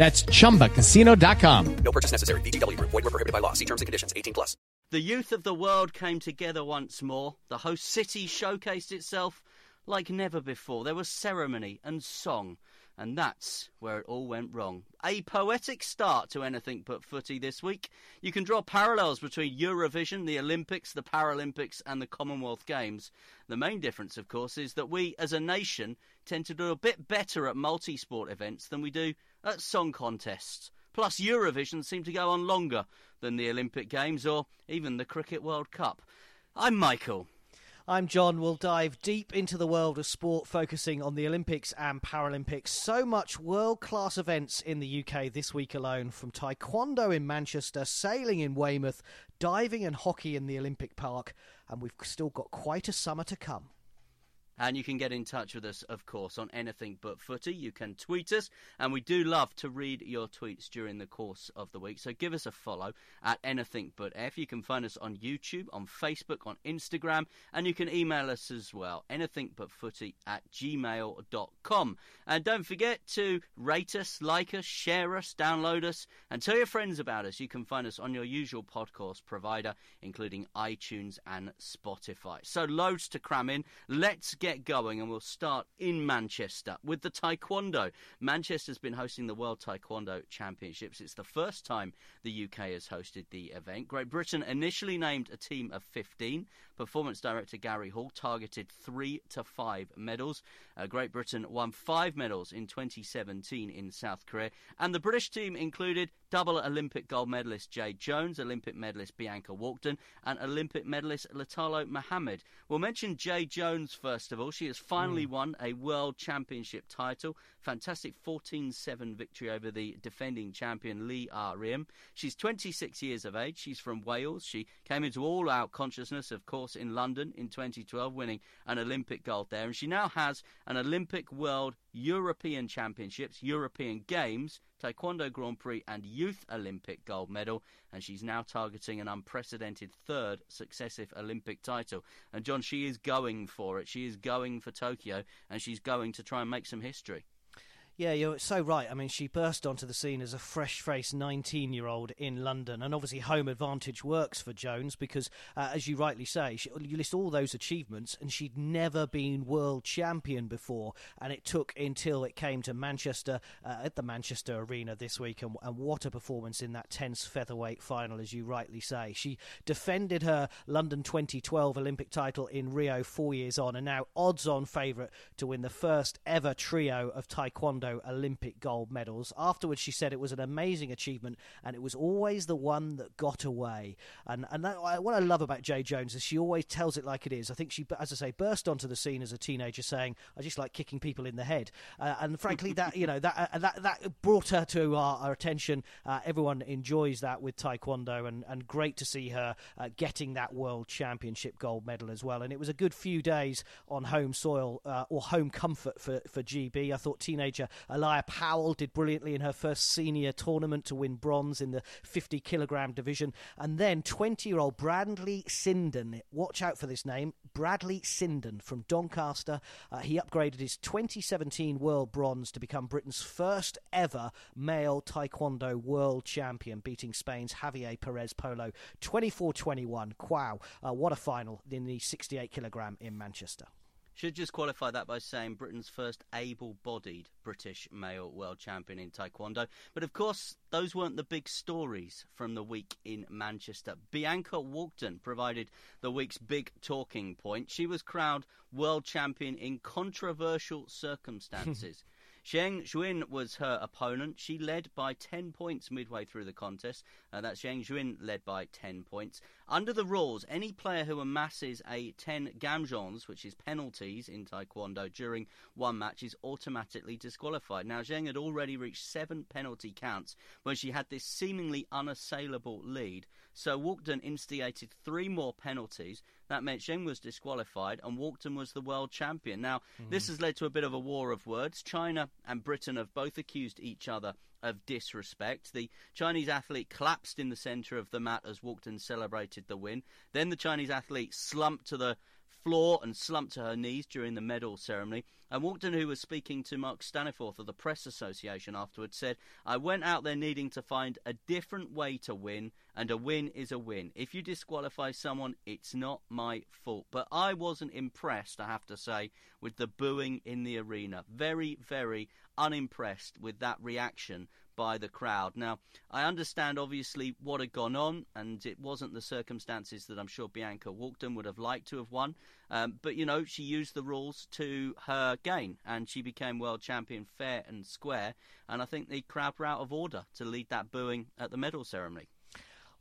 That's chumbacasino.com. No purchase necessary. VGW Group. Void were prohibited by law. See terms and conditions. 18 plus. The youth of the world came together once more. The host city showcased itself like never before. There was ceremony and song, and that's where it all went wrong. A poetic start to anything but footy this week. You can draw parallels between Eurovision, the Olympics, the Paralympics, and the Commonwealth Games. The main difference, of course, is that we as a nation tend to do a bit better at multi sport events than we do at song contests. Plus, Eurovision seemed to go on longer than the Olympic Games or even the Cricket World Cup. I'm Michael. I'm John. We'll dive deep into the world of sport, focusing on the Olympics and Paralympics. So much world class events in the UK this week alone from Taekwondo in Manchester, sailing in Weymouth, diving and hockey in the Olympic Park, and we've still got quite a summer to come. And you can get in touch with us, of course, on anything but footy. You can tweet us, and we do love to read your tweets during the course of the week. So give us a follow at anything but F. You can find us on YouTube, on Facebook, on Instagram, and you can email us as well. Anything but footy at gmail.com. And don't forget to rate us, like us, share us, download us, and tell your friends about us. You can find us on your usual podcast provider, including iTunes and Spotify. So loads to cram in. Let's get going, and we'll start in Manchester with the Taekwondo. Manchester's been hosting the World Taekwondo Championships. It's the first time the UK has hosted the event. Great Britain initially named a team of 15. Performance director Gary Hall targeted three to five medals. Uh, Great Britain won five medals in 2017 in South Korea, and the British team included double Olympic gold medalist Jade Jones, Olympic medalist Bianca Walkden, and Olympic medalist Lutalo Muhammad. We'll mention Jade Jones first of all. She has finally won a World Championship title. Fantastic 14 7 victory over the defending champion Lee Ah Reum. She's 26 years of age. She's from Wales. She came into all out consciousness, of course, in London in 2012, winning an Olympic gold there. And she now has an Olympic, World, European Championships, European Games, Taekwondo Grand Prix, and Youth Olympic gold medal. And she's now targeting an unprecedented third successive Olympic title. And John, she is going for it. She is going for Tokyo, and she's going to try and make some history. Yeah, you're so right. I mean, she burst onto the scene as a fresh faced 19 year old in London. And obviously, home advantage works for Jones because, uh, as you rightly say, she, you list all those achievements, and she'd never been world champion before. And it took until it came to Manchester uh, at the Manchester Arena this week. And, and what a performance in that tense featherweight final, as you rightly say. She defended her London 2012 Olympic title in Rio four years on, and now odds on favourite to win the first ever trio of Taekwondo Olympic gold medals. Afterwards, she said it was an amazing achievement, and it was always the one that got away. And and that, what I love about Jade Jones is she always tells it like it is. I think she, as I say, burst onto the scene as a teenager, saying, "I just like kicking people in the head," uh, and frankly, that you know that uh, that that brought her to our, our attention. Uh, everyone enjoys that with Taekwondo, and and great to see her uh, getting that World Championship gold medal as well. And it was a good few days on home soil uh, or home comfort for for GB. I thought teenager Aaliyah Powell did brilliantly in her first senior tournament to win bronze in the 50 kilogram division. And then 20 year old Bradley Sinden, watch out for this name, Bradley Sinden from Doncaster. Uh, he upgraded his 2017 world bronze to become Britain's first ever male taekwondo world champion, beating Spain's Javier Perez Polo 24 21. Wow, uh, what a final in the 68 kilogram in Manchester. Should just qualify that by saying Britain's first able bodied British male world champion in Taekwondo. But of course, those weren't the big stories from the week in Manchester. Bianca Walkden provided the week's big talking point. She was crowned world champion in controversial circumstances. Zheng Jun was her opponent. She led by 10 points midway through the contest. Uh, that's Zheng Jun led by 10 points. Under the rules, any player who amasses a 10 gamjons, which is penalties in Taekwondo, during one match is automatically disqualified. Now, Zheng had already reached seven penalty counts when she had this seemingly unassailable lead. So Walkden instigated three more penalties. That meant Sheng was disqualified and Walkden was the world champion. Now, mm-hmm. this has led to a bit of a war of words. China and Britain have both accused each other of disrespect. The Chinese athlete collapsed in the centre of the mat as Walkden celebrated the win. Then the Chinese athlete slumped to the floor and slumped to her knees during the medal ceremony. And Walkden, who was speaking to Mark Staniforth of the Press Association afterwards, said, I went out there needing to find a different way to win, and a win is a win. If you disqualify someone, it's not my fault. But I wasn't impressed, I have to say, with the booing in the arena. Very, very unimpressed with that reaction by the crowd. Now, I understand obviously what had gone on, and it wasn't the circumstances that I'm sure Bianca Walkden would have liked to have won. Um, but, you know, she used the rules to her gain, and she became world champion fair and square. And I think the crowd were out of order to lead that booing at the medal ceremony.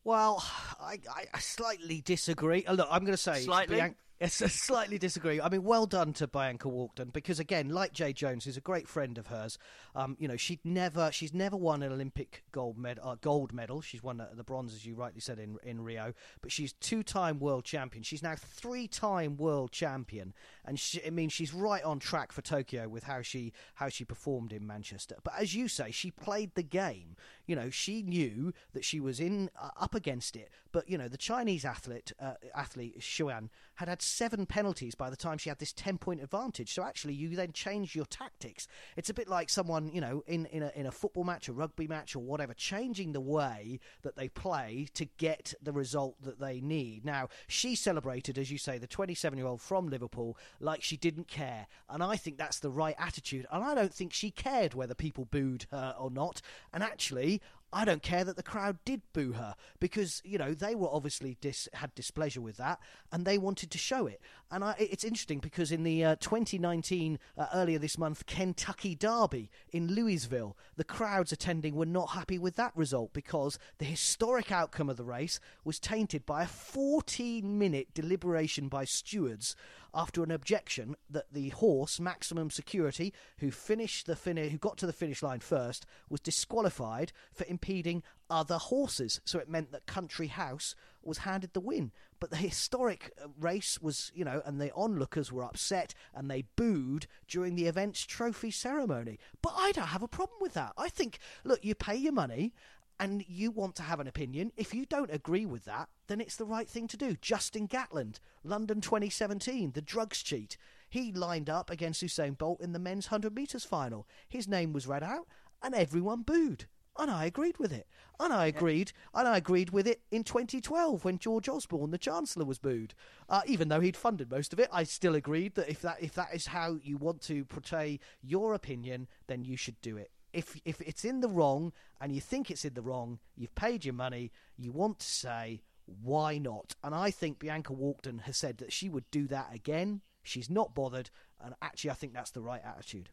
Well, I, I slightly disagree. Uh, look, I'm going to say slightly. Bianca- Yes, I slightly disagree. I mean, well done to Bianca Walkden because, again, like Jade Jones, who's a great friend of hers, um, you know, she'd never, she's never won an Olympic gold medal. Uh, gold medal. She's won the bronze, as you rightly said, in in Rio. But she's two-time world champion. She's now three-time world champion, and she, I mean, she's right on track for Tokyo with how she how she performed in Manchester. But as you say, she played the game. You know, she knew that she was in uh, up against it. But you know, the Chinese athlete uh, athlete Xuan had had seven penalties by the time she had this 10 point advantage. So actually, you then change your tactics. It's a bit like someone, you know, in, in, a, in a football match, a rugby match, or whatever, changing the way that they play to get the result that they need. Now, she celebrated, as you say, the 27 year old from Liverpool like she didn't care. And I think that's the right attitude. And I don't think she cared whether people booed her or not. And actually, I don't care that the crowd did boo her because you know they were obviously dis- had displeasure with that and they wanted to show it. And I, it's interesting because in the uh, 2019 uh, earlier this month Kentucky Derby in Louisville, the crowds attending were not happy with that result because the historic outcome of the race was tainted by a 14-minute deliberation by stewards after an objection that the horse Maximum Security, who finished the fin- who got to the finish line first, was disqualified for impeding other horses. So it meant that Country House was handed the win. But the historic uh, race was, you know, and the onlookers were upset and they booed during the event's trophy ceremony. But I don't have a problem with that. I think, look, you pay your money and you want to have an opinion, if you don't agree with that, then it's the right thing to do. Justin Gatlin, London 2017, the drugs cheat. He lined up against Usain Bolt in the men's 100 metres final. His name was read out, and everyone booed. And I agreed with it. And I agreed, and I agreed with it in 2012 when George Osborne, the Chancellor, was booed. Uh, even though he'd funded most of it, I still agreed that if that if that is how you want to portray your opinion, then you should do it if if it's in the wrong and you think it's in the wrong, you've paid your money, you want to say why not? And I think Bianca Walkden has said that she would do that again. She's not bothered, and actually, I think that's the right attitude.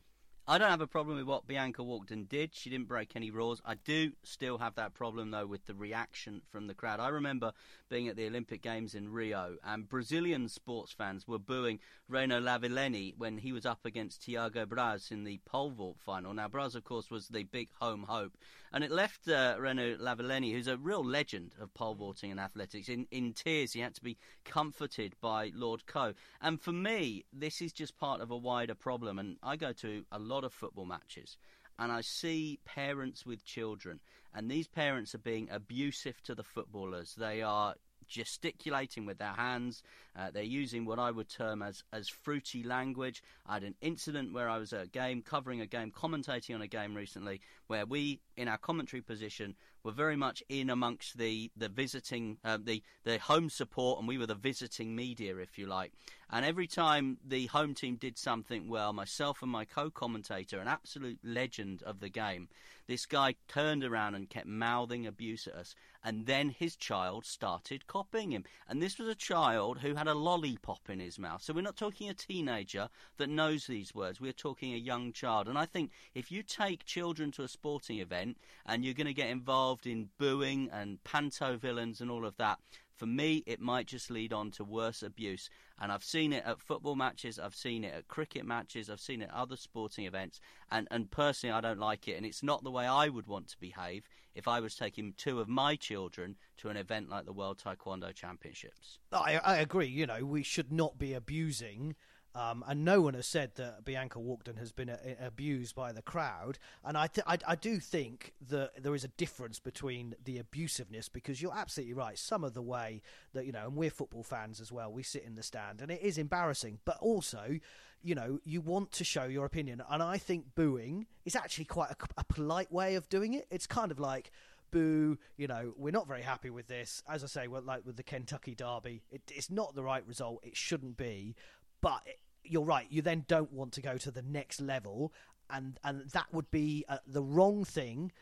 I don't have a problem with what Bianca Walkden did. She didn't break any rules. I do still have that problem, though, with the reaction from the crowd. I remember being at the Olympic Games in Rio, and Brazilian sports fans were booing Renaud Lavillenie when he was up against Thiago Braz in the pole vault final. Now, Braz, of course, was the big home hope, and it left uh, Lavillenie, who's a real legend of pole vaulting and athletics, in, in tears. He had to be comforted by Lord Coe. And for me, this is just part of a wider problem, and I go to a lot of football matches. and I see parents with children, and these parents are being abusive to the footballers. They are gesticulating with their hands. Uh, they're using what I would term as, as fruity language. I had an incident where I was at a game, covering a game, commentating on a game recently, where we, in our commentary position, were very much in amongst the the visiting uh, the the home support, and we were the visiting media, if you like. And every time the home team did something well, myself and my co-commentator, an absolute legend of the game, this guy turned around and kept mouthing abuse at us. And then his child started copying him. And this was a child who had a lollipop in his mouth. So we're not talking a teenager that knows these words. We're talking a young child. And I think if you take children to a sporting event and you're going to get involved in booing and panto villains and all of that, for me, it might just lead on to worse abuse. And I've seen it at football matches, I've seen it at cricket matches, I've seen it at other sporting events. And, and personally, I don't like it. And it's not the way I would want to behave if I was taking two of my children to an event like the World Taekwondo Championships. I, I agree. You know, we should not be abusing. Um, and no one has said that Bianca Walkden has been a, a, abused by the crowd. And I, th- I, I, do think that there is a difference between the abusiveness because you're absolutely right. Some of the way that, you know, and we're football fans as well, we sit in the stand and it is embarrassing. But also, you know, you want to show your opinion. And I think booing is actually quite a, a polite way of doing it. It's kind of like, boo, you know, we're not very happy with this. As I say, well, like with the Kentucky Derby, it, it's not the right result. It shouldn't be. But you're right. You then don't want to go to the next level, and and that would be uh, the wrong thing.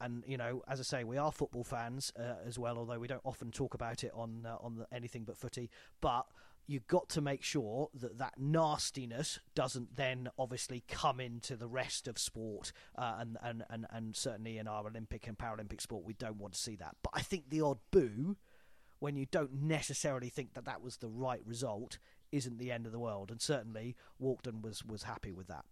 And you know, as I say, we are football fans uh, as well, although we don't often talk about it on uh, on the, anything but footy. But you've got to make sure that that nastiness doesn't then obviously come into the rest of sport, uh, and, and and and certainly in our Olympic and Paralympic sport, we don't want to see that. But I think the odd boo when you don't necessarily think that that was the right result isn't the end of the world. And certainly Walkden was, was happy with that.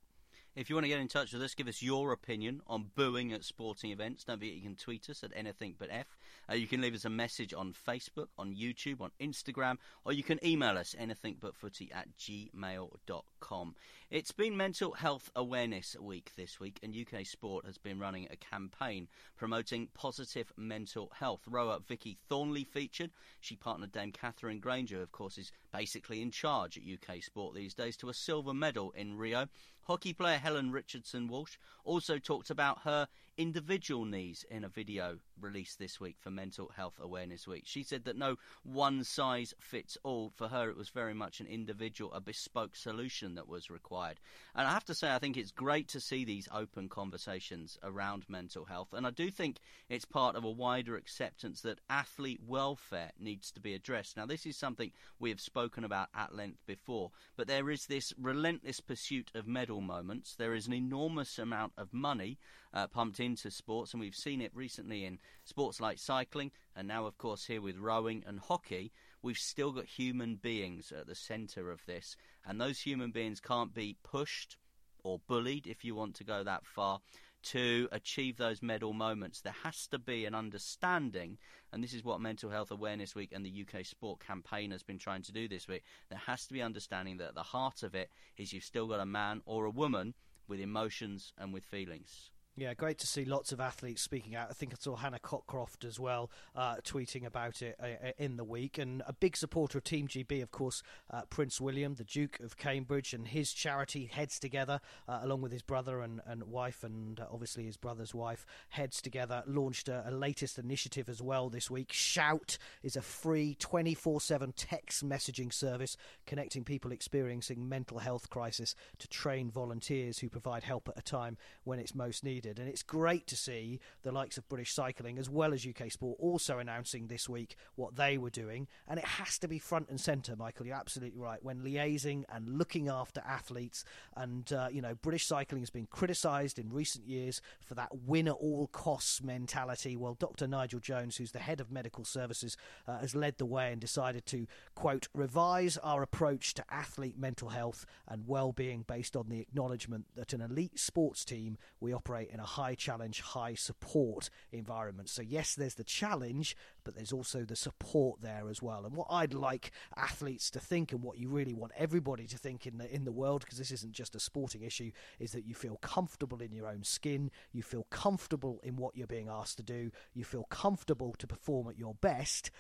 If you want to get in touch with us, give us your opinion on booing at sporting events. Don't forget you can tweet us at anything but F. Uh, you can leave us a message on Facebook, on YouTube, on Instagram, or you can email us anythingbutfooty at gmail.com. It's been Mental Health Awareness Week this week, and UK Sport has been running a campaign promoting positive mental health. Rower Vicky Thornley featured. She partnered Dame Katherine Grainger, of course is basically in charge at UK Sport these days, to a silver medal in Rio. Hockey player Helen Richardson Walsh also talked about her individual needs in a video released this week for Mental Health Awareness Week. She said that no one size fits all. For her, it was very much an individual, a bespoke solution that was required. And I have to say, I think it's great to see these open conversations around mental health. And I do think it's part of a wider acceptance that athlete welfare needs to be addressed. Now, this is something we have spoken about at length before, but there is this relentless pursuit of medal moments. There is an enormous amount of money uh, pumped into sports, and we've seen it recently in sports like cycling, and now, of course, here with rowing and hockey. We've still got human beings at the centre of this, and those human beings can't be pushed or bullied, if you want to go that far, to achieve those medal moments. There has to be an understanding, and this is what Mental Health Awareness Week and the UK Sport campaign has been trying to do this week. There has to be understanding that at the heart of it is you've still got a man or a woman with emotions and with feelings. Yeah, great to see lots of athletes speaking out. I think I saw Hannah Cockcroft as well uh, tweeting about it uh, uh in the week. And a big supporter of Team GB, of course, uh, Prince William, the Duke of Cambridge, and his charity Heads Together, uh, along with his brother and, and wife, and uh, obviously his brother's wife, Heads Together, launched a, a latest initiative as well this week. Shout is a free 24 7 text messaging service connecting people experiencing mental health crisis to train volunteers who provide help at a time when it's most needed. And it's great to see the likes of British Cycling as well as UK Sport also announcing this week what they were doing. And it has to be front and centre, Michael. You're absolutely right. When liaising and looking after athletes, and, uh, you know, British Cycling has been criticised in recent years for that win at all costs mentality. Well, Dr. Nigel Jones, who's the head of medical services, uh, has led the way and decided to, quote, revise our approach to athlete mental health and well being based on the acknowledgement that an elite sports team we operate in in a high challenge, high support environment. So, yes, there's the challenge, but there's also the support there as well. And what I'd like athletes to think, and what you really want everybody to think in the in the world, because this isn't just a sporting issue, is that you feel comfortable in your own skin, you feel comfortable in what you're being asked to do, you feel comfortable to perform at your best.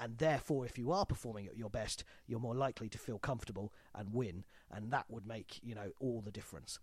And therefore, if you are performing at your best, you're more likely to feel comfortable and win, and that would make you know all the difference.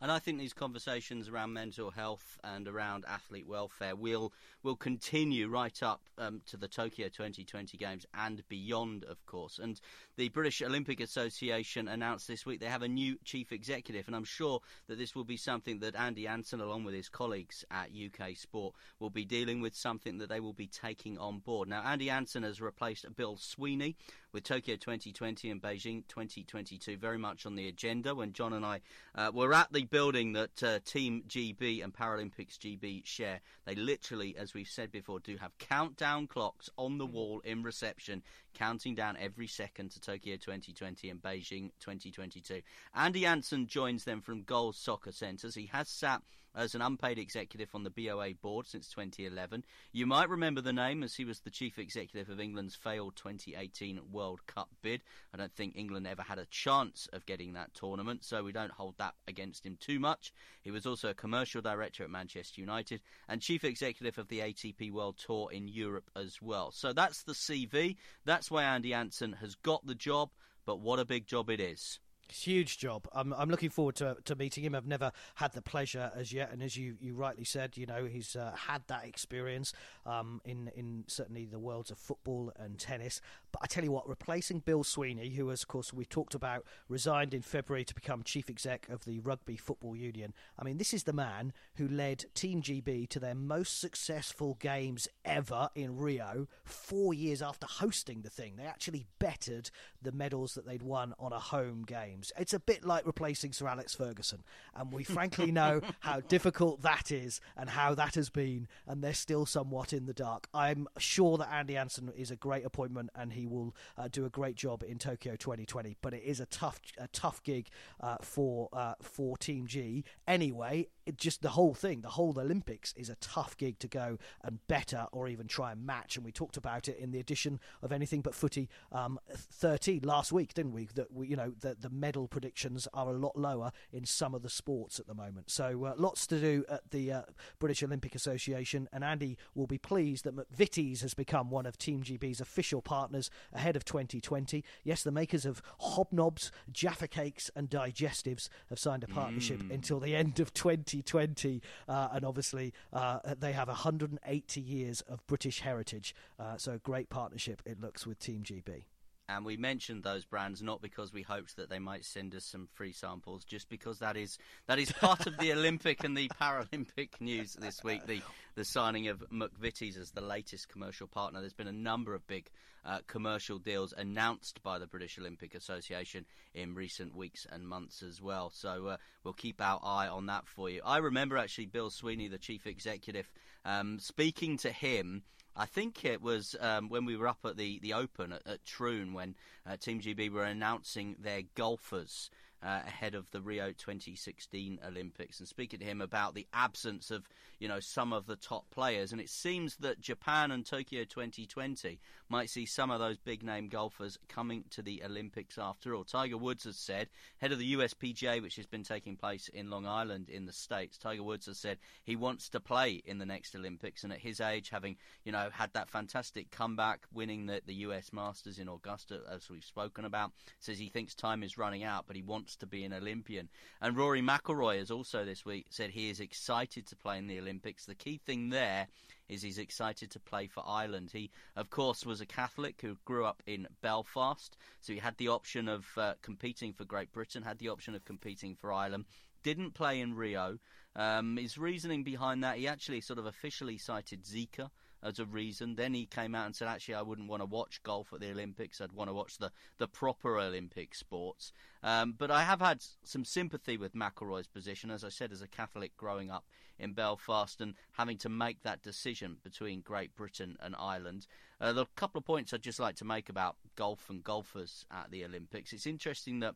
And I think these conversations around mental health and around athlete welfare will will continue right up um, to the Tokyo 2020 Games and beyond, of course. And the British Olympic Association announced this week they have a new chief executive, and I'm sure that this will be something that Andy Anson, along with his colleagues at UK Sport, will be dealing with. Something that they will be taking on board. Now, Andy Anson has replaced Bill Sweeney with Tokyo 2020 and Beijing 2022 very much on the agenda. When John and I uh, were at the building that uh, Team GB and Paralympics GB share, they literally, as we've said before, do have countdown clocks on the wall in reception, counting down every second to Tokyo 2020 and Beijing 2022. Andy Anson joins them from Goals Soccer Centres. He has sat as an unpaid executive on the BOA board since 2011. You might remember the name as he was the chief executive of England's failed 2018 World Cup bid. I don't think England ever had a chance of getting that tournament, so we don't hold that against him too much. He was also a commercial director at Manchester United and chief executive of the ATP World Tour in Europe as well. So that's the CV. That's why Andy Anson has got the job, but what a big job it is. Huge job. I'm, I'm looking forward to, to meeting him. I've never had the pleasure as yet, and as you, you rightly said, you know he's uh, had that experience um, in in certainly the worlds of football and tennis. But I tell you what, replacing Bill Sweeney, who, has, of course, we talked about, resigned in February to become chief exec of the Rugby Football Union. I mean, this is the man who led Team GB to their most successful games ever in Rio. Four years after hosting the thing, they actually bettered the medals that they'd won on a home games. It's a bit like replacing Sir Alex Ferguson, and we frankly know how difficult that is and how that has been, and they're still somewhat in the dark. I'm sure that Andy Anson is a great appointment, and he will uh, do a great job in Tokyo 2020. But it is a tough, a tough gig uh, for uh, for Team G anyway. It just the whole thing, the whole Olympics is a tough gig to go and better or even try and match. And we talked about it in the edition of Anything But Footy um, 13 last week, didn't we? That we, you know, the, the medal predictions are a lot lower in some of the sports at the moment. So uh, lots to do at the uh, British Olympic Association. And Andy will be pleased that McVitie's has become one of Team GB's official partners ahead of 2020. Yes, the makers of hobnobs, Jaffa cakes, and digestives have signed a partnership Mm. until the end of 2020. Uh, and obviously, uh, they have 180 years of British heritage. Uh, so, great partnership, it looks, with Team GB. And we mentioned those brands not because we hoped that they might send us some free samples, just because that is that is part of the Olympic and the Paralympic news this week. The the signing of McVitie's as the latest commercial partner. There's been a number of big uh, commercial deals announced by the British Olympic Association in recent weeks and months as well. So uh, we'll keep our eye on that for you. I remember actually Bill Sweeney, the chief executive, um, speaking to him. I think it was um, when we were up at the, the Open at, at Troon when uh, Team GB were announcing their golfers uh, ahead of the Rio 2016 Olympics and speaking to him about the absence of you know some of the top players and it seems that Japan and Tokyo 2020 might see some of those big name golfers coming to the Olympics after all. Tiger Woods has said, head of the USPGA which has been taking place in Long Island in the States, Tiger Woods has said he wants to play in the next Olympics and at his age having you know had that fantastic comeback winning the, the US Masters in Augusta as we've spoken about says he thinks time is running out but he wants to be an Olympian and Rory McIlroy has also this week said he is excited to play in the Olympics the key thing there is he's excited to play for Ireland. He, of course, was a Catholic who grew up in Belfast, so he had the option of uh, competing for Great Britain, had the option of competing for Ireland. Didn't play in Rio. Um, his reasoning behind that, he actually sort of officially cited Zika as a reason. Then he came out and said, actually, I wouldn't want to watch golf at the Olympics. I'd want to watch the, the proper Olympic sports. Um, but I have had some sympathy with McIlroy's position, as I said, as a Catholic growing up in Belfast and having to make that decision between Great Britain and Ireland. Uh, there are a couple of points I'd just like to make about golf and golfers at the Olympics. It's interesting that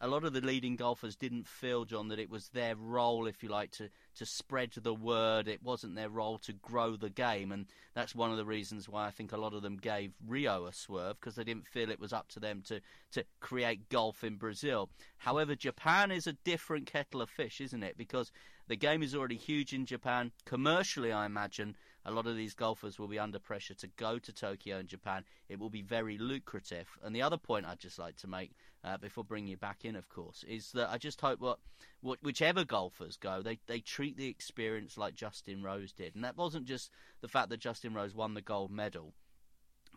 a lot of the leading golfers didn't feel, John, that it was their role, if you like, to, to spread the word. It wasn't their role to grow the game. And that's one of the reasons why I think a lot of them gave Rio a swerve, because they didn't feel it was up to them to, to create golf in Brazil. However, Japan is a different kettle of fish, isn't it? Because the game is already huge in Japan. Commercially, I imagine a lot of these golfers will be under pressure to go to Tokyo and Japan. It will be very lucrative. And the other point I'd just like to make uh, before bringing you back in, of course, is that I just hope what, what whichever golfers go, they they treat the experience like Justin Rose did, and that wasn't just the fact that Justin Rose won the gold medal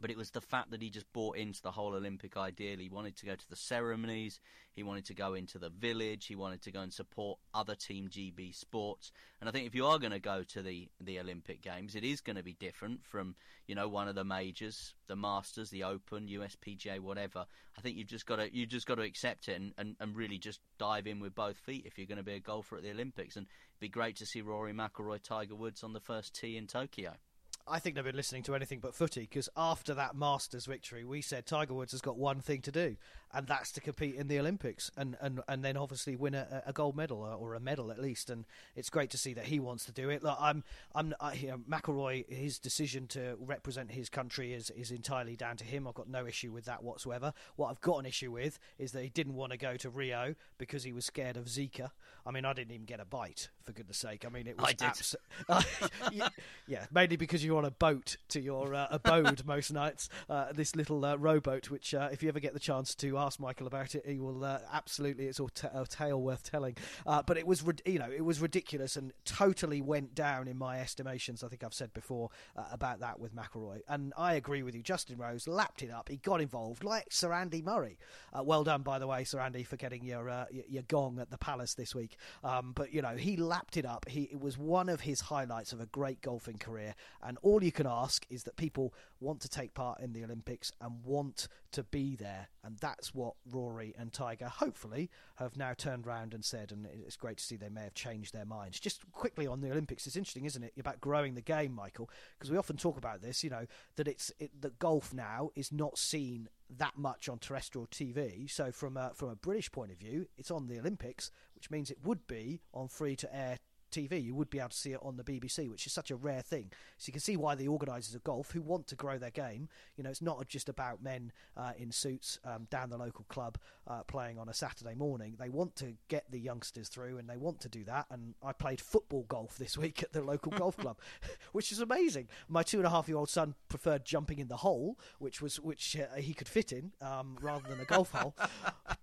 but it was the fact that he just bought into the whole Olympic ideal. He wanted to go to the ceremonies, he wanted to go into the village, he wanted to go and support other Team GB sports. And I think if you are going to go to the the Olympic Games, it is going to be different from you know one of the majors, the Masters, the Open, USPGA, whatever. I think you've just got to you've just got to accept it and, and, and really just dive in with both feet if you're going to be a golfer at the Olympics. And it'd be great to see Rory McIlroy, Tiger Woods on the first tee in Tokyo. I think they've been listening to anything but footy because after that Masters victory, we said Tiger Woods has got one thing to do, and that's to compete in the Olympics and, and, and then obviously win a, a gold medal or a medal at least. And it's great to see that he wants to do it. Look, I'm I'm I, you know, McIlroy. His decision to represent his country is is entirely down to him. I've got no issue with that whatsoever. What I've got an issue with is that he didn't want to go to Rio because he was scared of Zika. I mean, I didn't even get a bite for goodness sake. I mean, it was I did. abs- yeah, mainly because you're on a boat to your uh, abode most nights. Uh, this little uh, rowboat, which uh, if you ever get the chance to ask Michael about it, he will uh, absolutely. It's all t- a tale worth telling. Uh, but it was, you know, it was ridiculous and totally went down in my estimations. I think I've said before uh, about that with McIlroy, and I agree with you. Justin Rose lapped it up. He got involved like Sir Andy Murray. Uh, well done, by the way, Sir Andy, for getting your uh, your, your gong at the Palace this week. Um, but you know, he lapped it up. He it was one of his highlights of a great golfing career, and all you can ask is that people want to take part in the Olympics and want to be there, and that's what Rory and Tiger hopefully have now turned round and said. And it's great to see they may have changed their minds. Just quickly on the Olympics, it's interesting, isn't it, about growing the game, Michael? Because we often talk about this, you know, that it's it, that golf now is not seen that much on terrestrial TV. So from a, from a British point of view, it's on the Olympics, which means it would be on free to air TV. You would be able to see it on the BBC, which is such a rare thing. So you can see why the organisers of golf, who want to grow their game, you know, it's not just about men uh, in suits um, down the local club uh, playing on a Saturday morning. They want to get the youngsters through, and they want to do that. And I played football golf this week at the local golf club, which is amazing. My two and a half year old son preferred jumping in the hole, which was which uh, he could fit in, um, rather than a golf hole.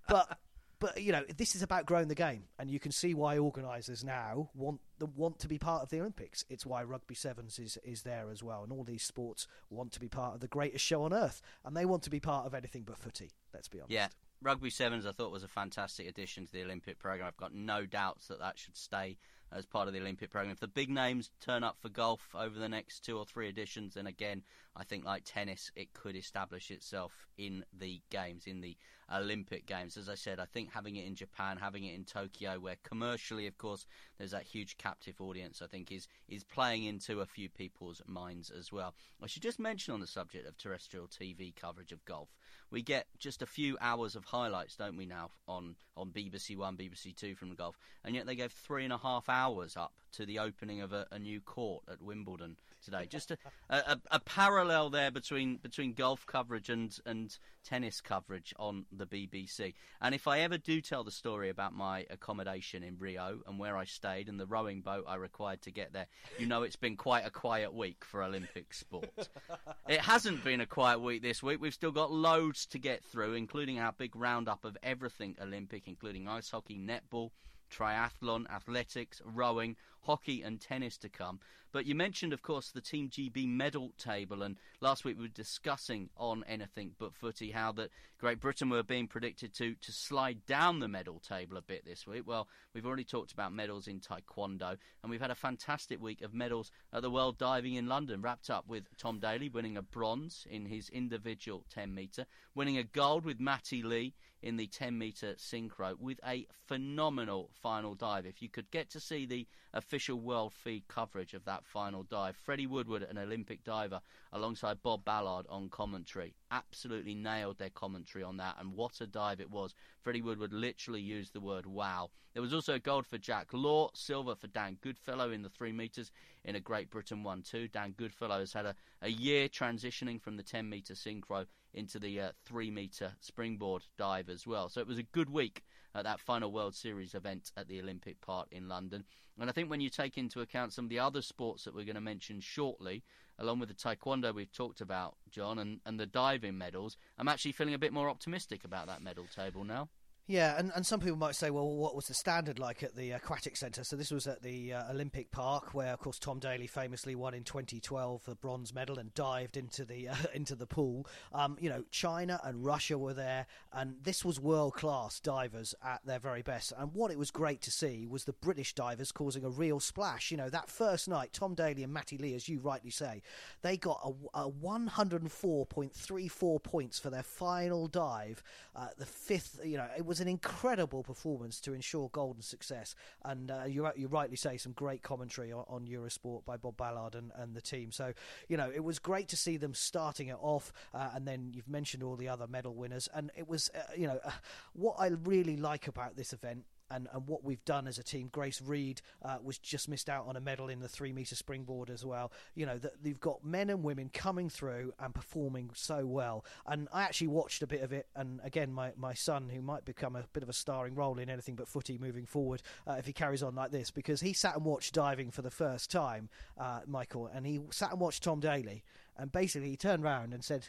But but you know this is about growing the game, and you can see why organisers now want the, want to be part of the Olympics. It's why rugby sevens is is there as well, and all these sports want to be part of the greatest show on earth, and they want to be part of anything but footy. Let's be honest. Yeah, rugby sevens I thought was a fantastic addition to the Olympic program. I've got no doubts that that should stay as part of the Olympic program. If the big names turn up for golf over the next two or three editions, then again, I think like tennis, it could establish itself in the games, in the Olympic Games. As I said, I think having it in Japan, having it in Tokyo, where commercially, of course, there's that huge captive audience, I think is is playing into a few people's minds as well. I should just mention on the subject of terrestrial TV coverage of golf, we get just a few hours of highlights, don't we now, on on BBC One, BBC Two from the golf, and yet they gave three and a half hours up to the opening of a, a new court at Wimbledon today. Just a, a, a parallel there between between golf coverage and and tennis coverage on the BBC. And if I ever do tell the story about my accommodation in Rio and where I stayed and the rowing boat I required to get there, you know it's been quite a quiet week for Olympic sport. it hasn't been a quiet week this week. We've still got loads to get through, including our big roundup of everything Olympic, including ice hockey, netball triathlon, athletics, rowing, hockey, and tennis to come. But you mentioned, of course, the Team GB medal table, and last week we were discussing on anything but footy how that Great Britain were being predicted to to slide down the medal table a bit this week. Well, we've already talked about medals in taekwondo, and we've had a fantastic week of medals at the World Diving in London, wrapped up with Tom Daley winning a bronze in his individual 10 metre, winning a gold with Matty Lee in the 10 metre synchro with a phenomenal final dive. If you could get to see the official world feed coverage of that final dive. Freddie Woodward, an Olympic diver, alongside Bob Ballard on commentary, absolutely nailed their commentary on that, and what a dive it was. Freddie Woodward literally used the word wow. There was also gold for Jack Laugher, silver for Dan Goodfellow in the three metres in a Great Britain 1 2. Dan Goodfellow has had a, a year transitioning from the 10 metre synchro into the uh, three metre springboard dive as well. So it was a good week at that final World Series event at the Olympic Park in London. And I think when you take into account some of the other sports that we're going to mention shortly, along with the taekwondo we've talked about, John, and, and the diving medals, I'm actually feeling a bit more optimistic about that medal table now. Yeah, and, and some people might say, well, what was the standard like at the Aquatic Centre? So this was at the uh, Olympic Park, where of course Tom Daley famously won in 2012 the bronze medal and dived into the uh, into the pool. Um, you know, China and Russia were there, and this was world class divers at their very best. And what it was great to see was the British divers causing a real splash. You know, that first night, Tom Daley and Matty Lee, as you rightly say, they got a, a 104.34 points for their final dive. Uh, the fifth, you know, it was was an incredible performance to ensure golden success. And uh, you, you rightly say some great commentary on, on, Eurosport by Bob Ballard and, and the team. So, you know, it was great to see them starting it off. Uh, and then you've mentioned all the other medal winners. And it was, uh, you know, uh, what I really like about this event and, and what we've done as a team. Grace Reid uh, was just missed out on a medal in the three metre springboard as well. You know, that you've got men and women coming through and performing so well. And I actually watched a bit of it. And again, my, my son, who might become a bit of a starring role in anything but footy moving forward uh, if he carries on like this, because he sat and watched diving for the first time, uh, Michael, and he sat and watched Tom Daley. And basically, he turned around and said,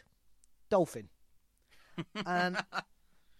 Dolphin. and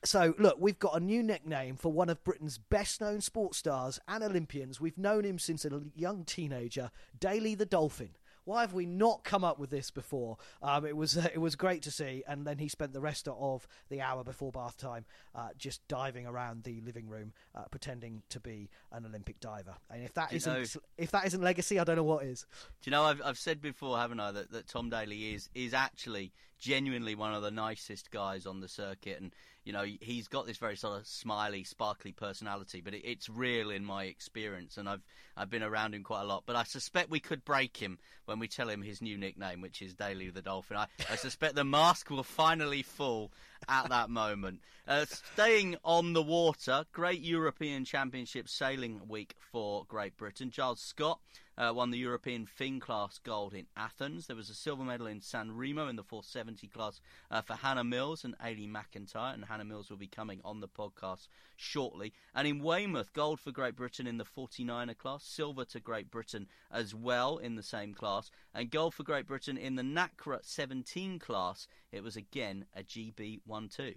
so, look, we've got a new nickname for one of Britain's best known sports stars and Olympians. We've known him since a young teenager, Daley the Dolphin. Why have we not come up with this before? Um, it was uh, it was great to see, and then he spent the rest of the hour before bath time uh, just diving around the living room, uh, pretending to be an Olympic diver. And if that isn't if that isn't legacy, I don't know what is. Do you know I've I've said before, haven't I, that, that Tom Daley is is actually genuinely one of the nicest guys on the circuit, and you know, he's got this very sort of smiley, sparkly personality, but it, it's real in my experience, and I've I've been around him quite a lot. But I suspect we could break him when we tell him his new nickname, which is Daley the Dolphin. I, I suspect the mask will finally fall at that moment. Uh, staying on the water, great European Championship sailing week for Great Britain. Giles Scott uh, won the European Finn class gold in Athens. There was a silver medal in San Remo in the 470 class uh, for Hannah Mills and Eilidh McIntyre, and Hannah Mills will be coming on the podcast shortly. And in Weymouth, gold for Great Britain in the 49er class, silver to Great Britain as well in the same class, and gold for Great Britain in the NACRA 17 class. It was again a GB 1 2. Mm,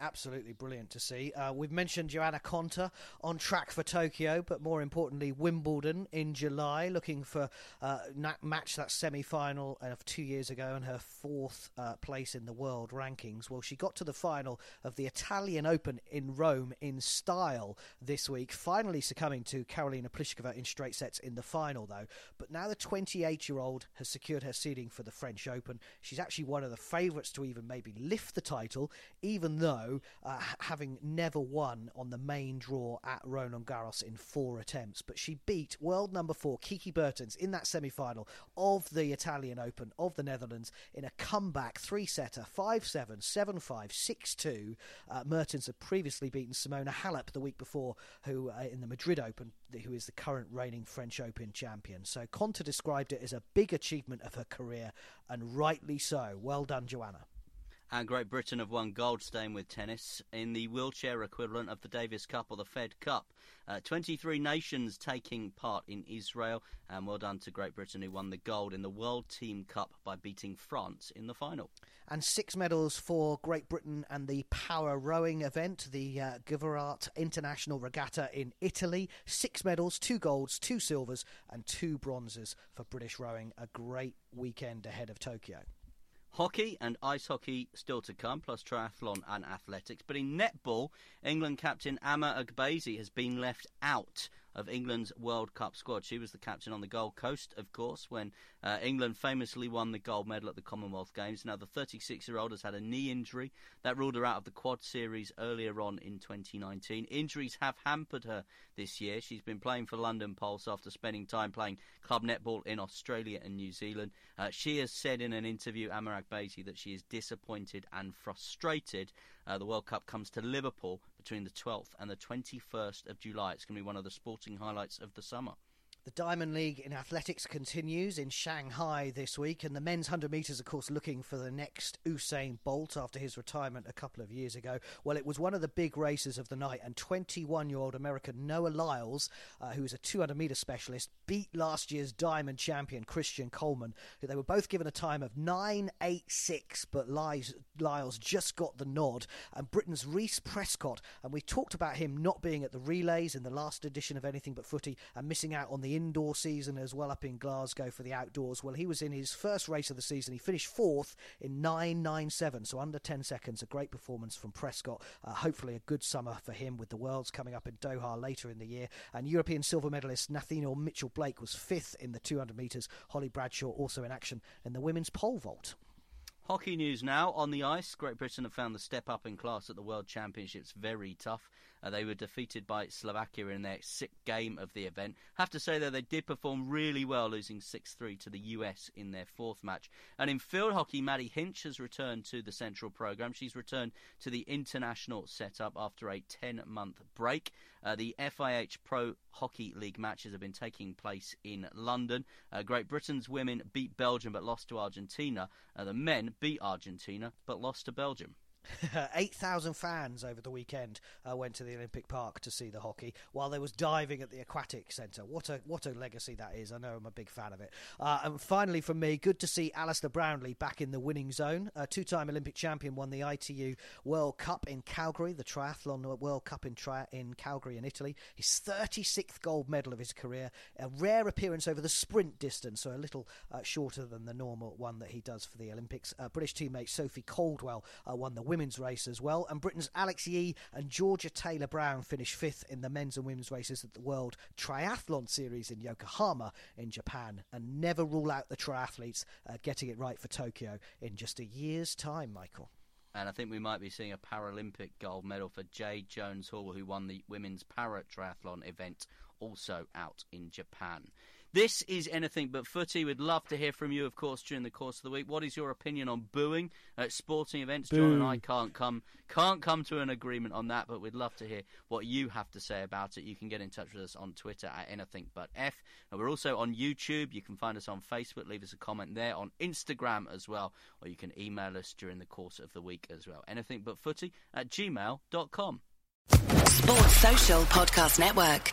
absolutely brilliant to see. Uh, we've mentioned Johanna Konta on track for Tokyo, but more importantly, Wimbledon in July, looking for uh, match that semi final of two years ago and her fourth uh, place in the world rankings. Well, she got to the final of the Italian Open in Rome in style this week, finally succumbing to Karolina Pliskova in straight sets in the final, though. But now the 28 year old has secured her seeding for the French Open. She's actually one of the favourites to even maybe lift the title, even though uh, having never won on the main draw at Roland Garros in four attempts. But she beat world number four Kiki Bertens in that semi final of the Italian Open of the Netherlands in a comeback three setter 5 7, 7 5, 6 2. Uh, Mertens had previously beaten Simona Halep the week before, who uh, in the Madrid Open, who is the current reigning French Open champion. So Konta described it as a big achievement of her career, and rightly so. Well done, Johanna and Great Britain have won gold staying with tennis in the wheelchair equivalent of the Davis Cup or the Fed Cup. Uh, 23 nations taking part in Israel, and well done to Great Britain who won the gold in the World Team Cup by beating France in the final. And six medals for Great Britain and the power rowing event, the uh, International Regatta in Italy. Six medals, two golds, two silvers, and two bronzes for British rowing. A great weekend ahead of Tokyo. Hockey and ice hockey still to come, plus triathlon and athletics. But in netball, England captain Ama Agbeze has been left out of England's World Cup squad. She was the captain on the Gold Coast, of course, when uh, England famously won the gold medal at the Commonwealth Games. Now, the 36 year old has had a knee injury that ruled her out of the quad series earlier on in 2019. Injuries have hampered her this year. She's been playing for London Pulse after spending time playing club netball in Australia and New Zealand. Uh, she has said in an interview, Amara Agbeze, that she is disappointed and frustrated. Uh, the World Cup comes to Liverpool between the 12th and the 21st of July. It's going to be one of the sporting highlights of the summer. The Diamond League in athletics continues in Shanghai this week, and the men's 100 metres, of course, looking for the next Usain Bolt after his retirement a couple of years ago. Well, it was one of the big races of the night, and 21 year old American Noah Lyles, uh, who is a 200 metre specialist, beat last year's Diamond champion Christian Coleman, who they were both given a time of 9.86, but Lyles, Lyles just got the nod. And Britain's Reece Prescod, and we talked about him not being at the relays in the last edition of Anything But Footy and missing out on the indoor season as well up in Glasgow for the outdoors. Well, he was in his first race of the season. He finished fourth in 9.97, so under 10 seconds. A great performance from Prescod. Uh, hopefully, a good summer for him with the Worlds coming up in Doha later in the year. And European silver medalist Nethaneel Mitchell Blake was fifth in the 200 metres. Holly Bradshaw also in action in the women's pole vault. Hockey news now on the ice. Great Britain have found the step up in class at the World Championships very tough. Uh, they were defeated by Slovakia in their sixth game of the event. Have to say though they did perform really well, losing 6-3 to the US in their fourth match. And in field hockey, Maddie Hinch has returned to the central program. She's returned to the international setup after a 10-month break. Uh, the FIH Pro Hockey League matches have been taking place in London. Uh, Great Britain's women beat Belgium but lost to Argentina. Uh, the men beat Argentina but lost to Belgium. 8,000 fans over the weekend uh, went to the Olympic Park to see the hockey while there was diving at the Aquatic Centre. What a what a legacy that is. I know I'm a big fan of it. Uh, and finally, from me, good to see Alistair Brownlee back in the winning zone. A two time Olympic champion won the ITU World Cup in Cagliari, the Triathlon World Cup in, tri- in Cagliari in Italy. His 36th gold medal of his career. A rare appearance over the sprint distance, so a little uh, shorter than the normal one that he does for the Olympics. Uh, British teammate Sophie Coldwell uh, won the women's race as well. And Britain's Alex Yee and Georgia Taylor Brown finished fifth in the men's and women's races at the World Triathlon Series in Yokohama in Japan. And never rule out the triathletes uh, getting it right for Tokyo in just a year's time, Michael. And I think we might be seeing a Paralympic gold medal for Jade Jones Hall, who won the women's para triathlon event, also out in Japan. This is anything but footy. We'd love to hear from you, of course, during the course of the week. What is your opinion on booing at sporting events? John and I can't come can't come to an agreement on that, but we'd love to hear what you have to say about it. You can get in touch with us on Twitter at anything but f. And we're also on YouTube. You can find us on Facebook. Leave us a comment there on Instagram as well, or you can email us during the course of the week as well. Anything but footy at gmail.com. Sports Social Podcast Network.